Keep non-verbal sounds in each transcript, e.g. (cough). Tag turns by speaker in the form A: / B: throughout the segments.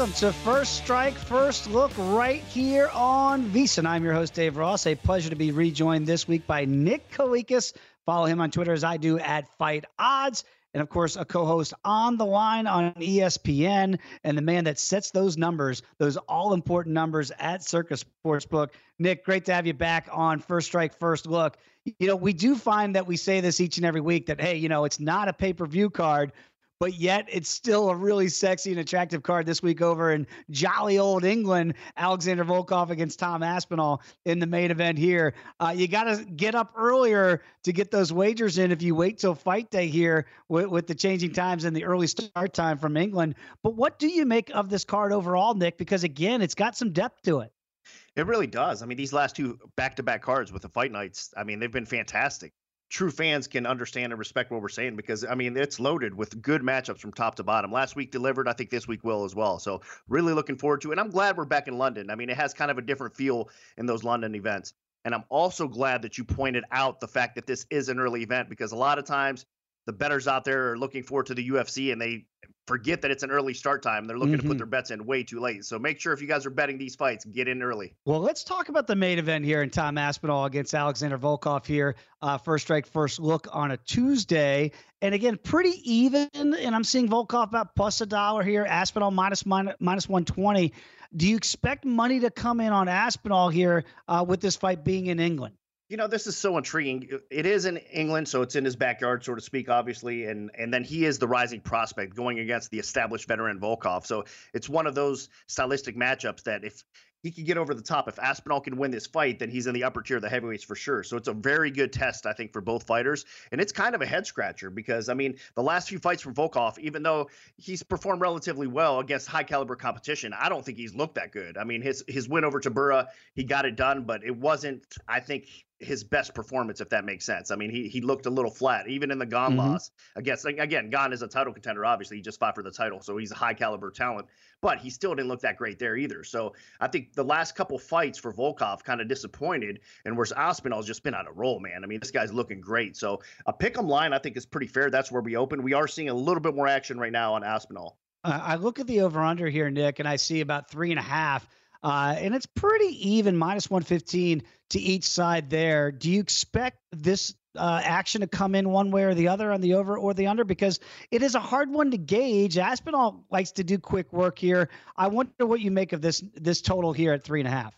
A: Welcome to First Strike, First Look right here on VSiN. I'm your host, Dave Ross. A pleasure to be rejoined this week by Nick Kalikas. Follow him on Twitter as I do at Fight Odds. And of course, a co host on the line on ESPN and the man that sets those numbers, those all important numbers at Circa Sportsbook. Nick, great to have you back on First Strike, First Look. You know, we do find that we say this each and every week that, hey, you know, it's not a pay per view card, but yet it's still a really sexy and attractive card this week over in jolly old England. Alexander Volkov against Tom Aspinall in the main event here. Uh, you got to get up earlier to get those wagers in if you wait till fight day here with, with the changing times and the early start time from England. But what do you make of this card overall, Nick? Because again, it's got some depth to it.
B: It really does. I mean, these last two back to back cards with the fight nights, I mean, they've been fantastic true fans can understand and respect what we're saying because I mean it's loaded with good matchups from top to bottom. Last week delivered, I think this week will as well. So really looking forward to it. And I'm glad we're back in London. I mean, it has kind of a different feel in those London events. And I'm also glad that you pointed out the fact that this is an early event because a lot of times the betters out there are looking forward to the UFC and they forget that it's an early start time. They're looking mm-hmm. to put mm-hmm. their bets in way too late. So make sure if you guys are betting these fights, get in early.
A: Well, let's talk about the main event here in Tom Aspinall against Alexander Volkov here. Uh, first strike, first look on a Tuesday. And again, pretty even. And I'm seeing Volkov about plus a dollar here, Aspinall minus, minus, minus 120. Do you expect money to come in on Aspinall here uh, with this fight being in England?
B: You know this is so intriguing it is in england so it's in his backyard so to speak obviously and and then he is the rising prospect going against the established veteran volkov so it's one of those stylistic matchups that if he could get over the top. If Aspinall can win this fight, then he's in the upper tier of the heavyweights for sure. So it's a very good test, I think, for both fighters. And it's kind of a head scratcher because, I mean, the last few fights from Volkov, even though he's performed relatively well against high caliber competition, I don't think he's looked that good. I mean, his his win over tybura he got it done, but it wasn't, I think, his best performance, if that makes sense. I mean, he he looked a little flat, even in the Gane mm-hmm. loss. Against again, Gane is a title contender. Obviously, he just fought for the title, so he's a high caliber talent but he still didn't look that great there either. So I think the last couple fights for Volkov kind of disappointed, and whereas Aspinall's just been on a roll, man. I mean, this guy's looking great. So a pick'em line I think is pretty fair. That's where we open. We are seeing a little bit more action right now on Aspinall.
A: Uh, I look at the over under here, Nick, and I see about three and a half. Uh, and it's pretty even, minus 115 to each side there. Do you expect this uh, action to come in one way or the other on the over or the under because it is a hard one to gauge. Aspinall likes to do quick work here. I wonder what you make of this this total here at three and a half.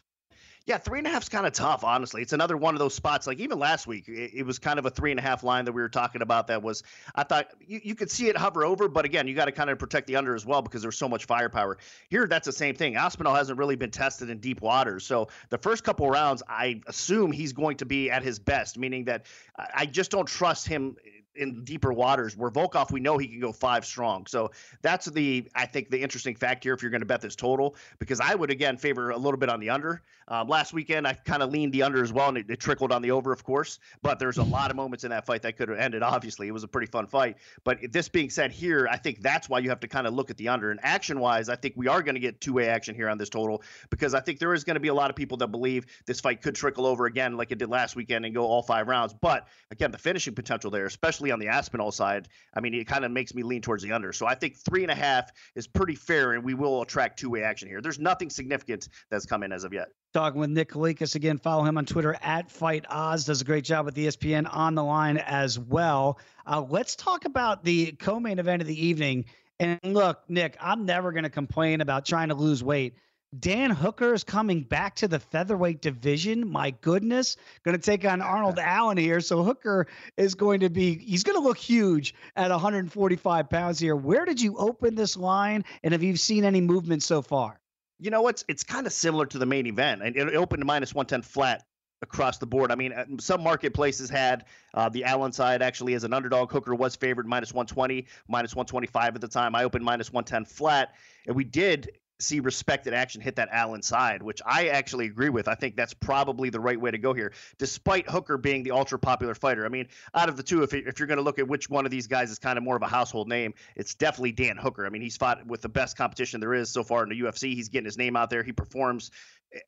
B: Yeah, three and a half is kind of tough, honestly. It's another one of those spots. Like even last week, it, it, was kind of a three and a half line that we were talking about. That was, I thought you, you could see it hover over, but again, you got to kind of protect the under as well because there's so much firepower. Here, that's the same thing. Aspinall hasn't really been tested in deep waters. So the first couple rounds, I assume he's going to be at his best, meaning that I just don't trust him in deeper waters where Volkov we know he can go five strong. So that's the I think the interesting fact here if you're going to bet this total because I would again favor a little bit on the under. Um, last weekend I kind of leaned the under as well and it, it, trickled on the over of course, but there's a lot of moments in that fight that could have ended. Obviously it was a pretty fun fight, but this being said here I think that's why you have to kind of look at the under and action wise I think we are going to get two way action here on this total because I think there is going to be a lot of people that believe this fight could trickle over again like it did last weekend and go all five rounds. But again the finishing potential there especially especially on the Aspinall side, I mean, it kind of makes me lean towards the under. So I think three and a half is pretty fair, and we will attract two way action here. There's nothing significant that's come in as of yet.
A: Talking with Nick Kalikas again. Follow him on Twitter at Fight Odds. Does a great job with ESPN on the line as well. Uh, let's talk about the co-main event of the evening. And look, Nick, I'm never going to complain about trying to lose weight. Dan Hooker is coming back to the featherweight division. My goodness, going to take on Arnold Allen here. So Hooker is going to be, he's going to look huge at 145 pounds here. Where did you open this line? And have you seen any movement so far?
B: you know what's it's kind of similar to the main event and it opened to minus 110 flat across the board. I mean, uh, some marketplaces had uh, the Allen side actually as an underdog. Hooker was favored minus 120, minus 125 at the time. I opened minus 110 flat, and we did see respected action hit that Allen side, which I actually agree with. I think that's probably the right way to go here, despite Hooker being the ultra popular fighter. I mean, out of the two, if, if you're going to look at which one of these guys is kind of more of a household name, it's definitely Dan Hooker. I mean, he's fought with the best competition there is so far in the UFC. He's getting his name out there. He performs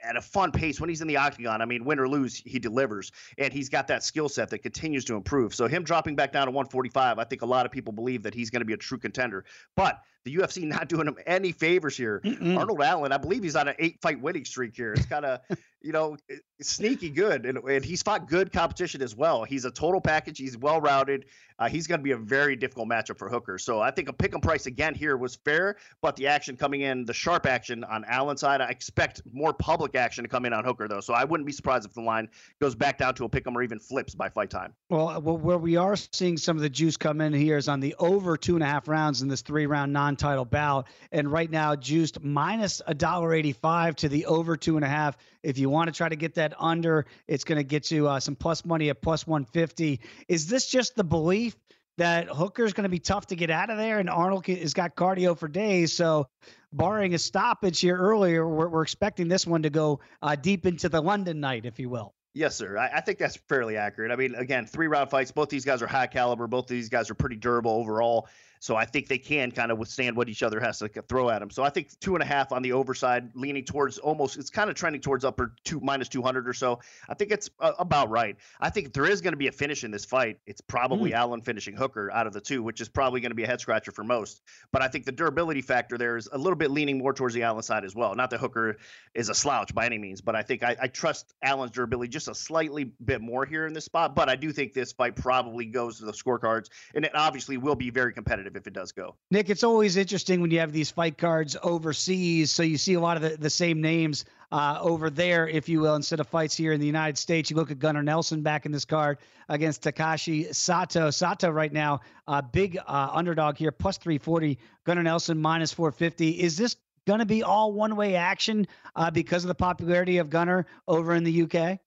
B: at a fun pace when he's in the octagon. I mean, win or lose, he delivers, and he's got that skill set that continues to improve. So him dropping back down to 145, I think a lot of people believe that he's going to be a true contender. But the UFC not doing him any favors here. Mm-mm. Arnold Allen, I believe he's on an eight fight winning streak here. It's kind of, (laughs) you know, sneaky good. And, and, he's fought good competition as well. He's a total package. He's well routed. Uh, he's going to be a very difficult matchup for Hooker. So I think a pick and price again here was fair, but the action coming in, the sharp action on Allen's side, I expect more public action to come in on Hooker, though. So I wouldn't be surprised if the line goes back down to a pick 'em or even flips by fight time.
A: Well, well, where we are seeing some of the juice come in here is on the over two and a half rounds in this three round non non-title bout. And right now, juiced minus a dollar eighty-five to the over two and a half. If you want to try to get that under, it's going to get you uh, some plus money at plus one fifty. Is this just the belief? That Hooker's going to be tough to get out of there, and Arnold has got cardio for days. So, barring a stoppage here earlier, we're, we're expecting this one to go uh, deep into the London night, if you will.
B: Yes, sir. I, I, think that's fairly accurate. I mean, again, three round fights. Both these guys are high caliber. Both these guys are pretty durable overall. So I think they can kind of withstand what each other has to throw at them. So I think two and a half on the overside, leaning towards almost, it's kind of trending towards upper two minus 200 or so. I think it's uh, about right. I think there is going to be a finish in this fight. It's probably mm. Allen finishing Hooker out of the two, which is probably going to be a head scratcher for most. But I think the durability factor there is a little bit leaning more towards the Allen side as well. Not that Hooker is a slouch by any means, but I think I, I trust Allen's durability just a slightly bit more here in this spot. But I do think this fight probably goes to the scorecards, and it obviously will be very competitive if it does go.
A: Nick, it's always interesting when you have these fight cards overseas. So you see a lot of the, the same names uh, over there, if you will, instead of fights here in the United States. You look at Gunnar Nelson back in this card against Takashi Sato. Sato right now, uh, big uh, underdog here, plus 340. Gunnar Nelson minus 450. Is this going to be all one way action uh, because of the popularity of Gunnar over in the UK?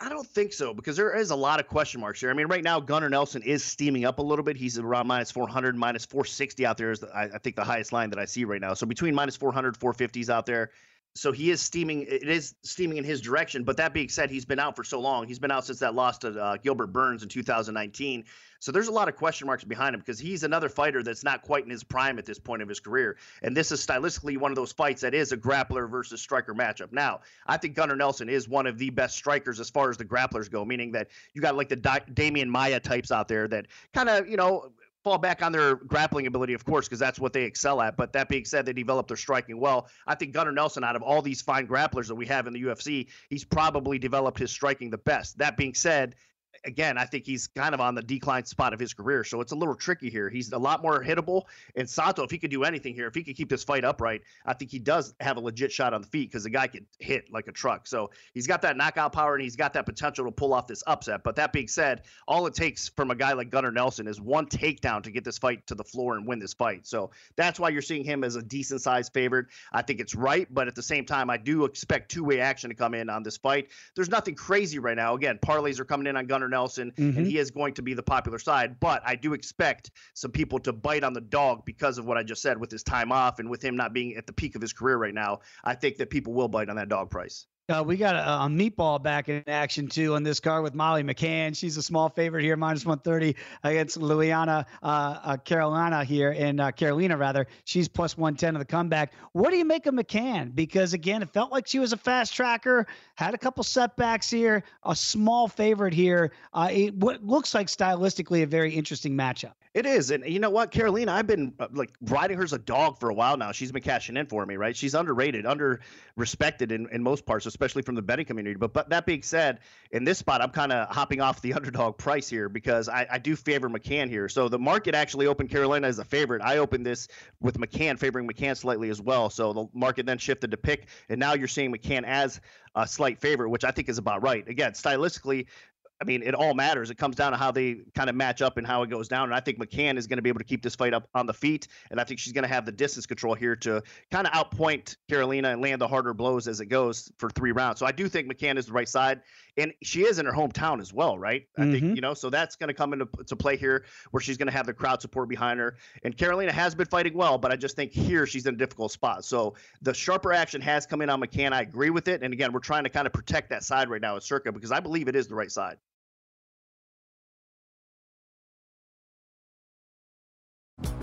B: I don't think so because there is a lot of question marks here. I mean, right now Gunnar Nelson is steaming up a little bit. He's around minus 400, minus 460 out there is the, I, I, think the highest line that I see right now. So between minus 400, 450s out there. So he is steaming. It is steaming in his direction. But that being said, he's been out for so long. He's been out since that loss to uh, Gilbert Burns in 2019. So there's a lot of question marks behind him because he's another fighter that's not quite in his prime at this point of his career. And this is stylistically one of those fights that is a grappler versus striker matchup. Now, I think Gunnar Nelson is one of the best strikers as far as the grapplers go, meaning that you got like the da- Demian Maia types out there that kind of, you know, fall back on their grappling ability, of course, because that's what they excel at. But that being said, they develop their striking well. I think Gunnar Nelson, out of all these fine grapplers that we have in the UFC, he's probably developed his striking the best. That being said, again, I think he's kind of on the decline spot of his career. So it's a little tricky here. He's a lot more hittable. And Sato, if he could do anything here, if he could keep this fight upright, I think he does have a legit shot on the feet because the guy can hit like a truck. So he's got that knockout power and he's got that potential to pull off this upset. But that being said, all it takes from a guy like Gunnar Nelson is one takedown to get this fight to the floor and win this fight. So that's why you're seeing him as a decent sized favorite. I think it's right, but at the same time, I do expect two way action to come in on this fight. There's nothing crazy right now. Again, parlays are coming in on Gunnar Nelson, mm-hmm. and he is going to be the popular side. But I do expect some people to bite on the dog because of what I just said with his time off and with him not being at the peak of his career right now. I think that people will bite on that dog price.
A: Uh, we got a, a, meatball back in action too on this card with Molly McCann. She's a small favorite here, minus 130 against Luana uh, uh, Carolina here in uh, Carolina rather. She's plus 110 of the comeback. What do you make of McCann? Because again, it felt like she was a fast tracker, had a couple setbacks here, a small favorite here. Uh, it, what looks like stylistically a very interesting matchup.
B: It is, and you know what, Carolina, I've been uh, like riding her as a dog for a while now. She's been cashing in for me, right? She's underrated, under respected in, in most parts, especially from the betting community. But but that being said, in this spot, I'm kind of hopping off the (laughs) underdog price here because I, I do favor McCann here. So the market actually opened Carolina as a favorite. I opened this with McCann favoring McCann slightly as well. So the market then shifted to pick, and now you're seeing McCann as a slight favorite, which I think is about right. Again, stylistically, I mean, it all matters. It comes down to how they kind of match up and how it goes down. And I think McCann is going to be able to keep this fight up on the feet. And I think she's going to have the distance control here to kind of outpoint Carolina and land the harder blows as it goes for three rounds. So I do think McCann is the right side. And she is in her hometown as well, right? I mm-hmm. think, you know, so that's going to come into to play here where she's going to have the crowd support behind her. And Carolina has been fighting well, but I just think here she's in a difficult spot. So the sharper action has come in on McCann. I agree with it. And again, we're trying to kind of protect that side right now at Circa because I believe it is the right side.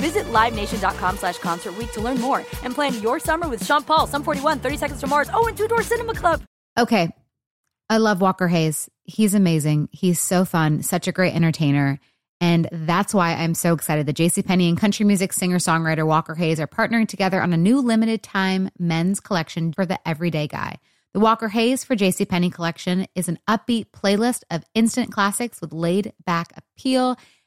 C: Visit LiveNation.com slash Concert to learn more and plan your summer with Sean Paul, Sum 41, 30 Seconds to Mars, oh, and Two Door Cinema Club.
D: Okay. I love Walker Hayes. He's amazing. He's so fun, such a great entertainer. And that's why I'm so excited that JCPenney and country music singer songwriter Walker Hayes are partnering together on a new limited time men's collection for the everyday guy. The Walker Hayes for JCPenney collection is an upbeat playlist of instant classics with laid back appeal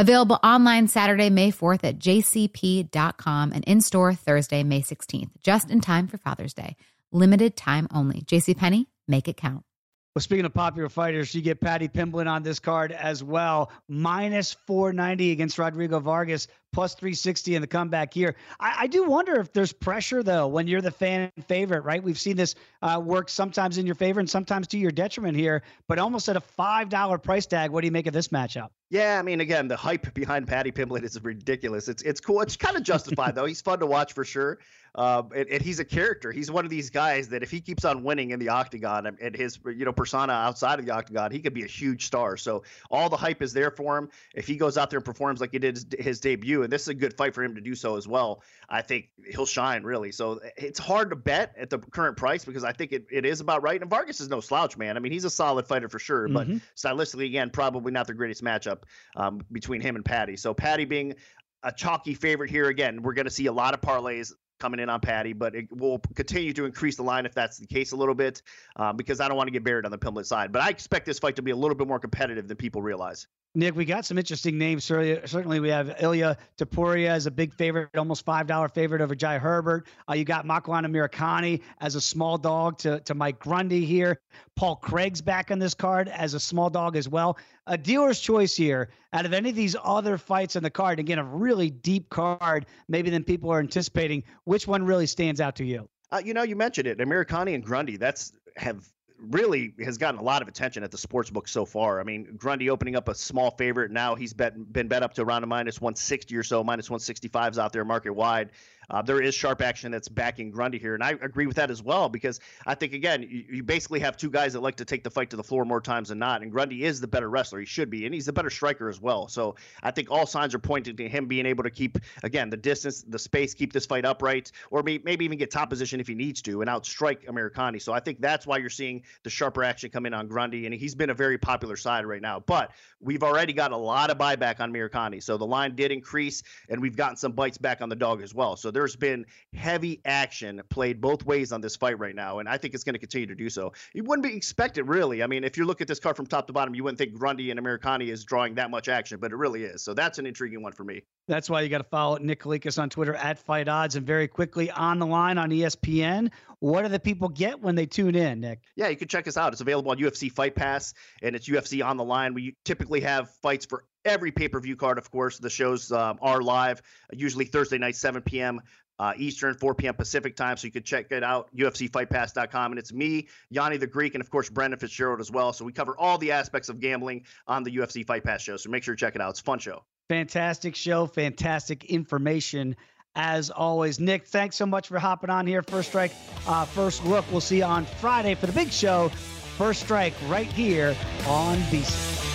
D: Available online Saturday, May 4th at jcp.com and in store Thursday, May 16th, just in time for Father's Day. Limited time only. JCPenney, make it count.
A: Well, speaking of popular fighters, you get Paddy Pimblett on this card as well. Minus 490 against Rodrigo Vargas, plus 360 in the comeback here. I, I, do wonder if there's pressure, though, when you're the fan favorite, right? We've seen this uh, work sometimes in your favor and sometimes to your detriment here, but almost at a $5 price tag. What do you make of this matchup?
B: Yeah, I mean, again, the hype (laughs) behind Paddy Pimblett is ridiculous. It's it's cool. It's kind of justified though. He's fun to watch for sure. Um, and, and, he's a character. He's one of these guys that if he keeps on winning in the octagon and his you know persona outside of the octagon, he could be a huge star. So all the hype is there for him. If he goes out there and performs like he did his, his debut, and this is a good fight for him to do so as well, I think he'll shine really. So it's hard to bet at the current price because I think it, it is about right. And Vargas is no slouch, man. I mean, he's a solid fighter for sure, but mm-hmm. stylistically, again, probably not the greatest matchup um, between him and Paddy. So Paddy being a chalky favorite here again. We're going to see a lot of parlays coming in on Paddy, but it will continue to increase the line if that's the case a little bit, um, because I don't want to get buried on the Pimblett side. But I expect this fight to be a little bit more competitive than people realize.
A: Nick, we got some interesting names. Certainly, we have Ilya Topuria as a big favorite, almost five dollar favorite over Jai Herbert. Uh, you got Makwan Amirkhani as a small dog to to Mike Grundy here. Paul Craig's back on this card as a small dog as well. A dealer's choice here. Out of any of these other fights on the card, again, a really deep card, maybe than people are anticipating. Which one really stands out to you?
B: Uh, you know, you mentioned it, Amirkhani and Grundy. That's have really has gotten a lot of attention at the sports book so far. I mean, Grundy opening up a small favorite. Now he's bet, been bet up to around a minus 160 or so, minus 165s out there market wide. Uh, there is sharp action that's backing Grundy here, and I agree with that as well because I think again you, you, basically have two guys that like to take the fight to the floor more times than not, and Grundy is the better wrestler. He should be, and he's the better striker as well. So I think all signs are pointing to him being able to keep again the distance, the space, keep this fight upright, or maybe, maybe even get top position if he needs to and outstrike Amirkhani. So I think that's why you're seeing the sharper action come in on Grundy, and he's been a very popular side right now. But we've already got a lot of buyback on Mirakani, so the line did increase, and we've gotten some bites back on the dog as well. So there's been heavy action played both ways on this fight right now, and I think it's going to continue to do so. You wouldn't be expected, really. I mean, if you look at this card from top to bottom, you wouldn't think Grundy and Amirkhani is drawing that much action, but it really is. So that's an intriguing one for me.
A: That's why you got to follow Nick Kalikas on Twitter at Fight Odds. And very quickly on the line on ESPN, what do the people get when they tune in, Nick?
B: Yeah, you can check us out. It's available on UFC Fight Pass and it's UFC on the line. We typically have fights for every pay per view card, of course. The shows um, are live, usually Thursday night, 7 p.m. Uh, Eastern, 4 p.m. Pacific time. So you can check it out, UFCFightPass.com. And it's me, Yanni the Greek, and of course, Brendan Fitzgerald as well. So we cover all the aspects of gambling on the UFC Fight Pass show. So make sure to check it out. It's a fun show.
A: Fantastic show, fantastic information as always. Nick, thanks so much for hopping on here. First Strike, uh, first look. We'll see you on Friday for the big show. First Strike right here on VSiN.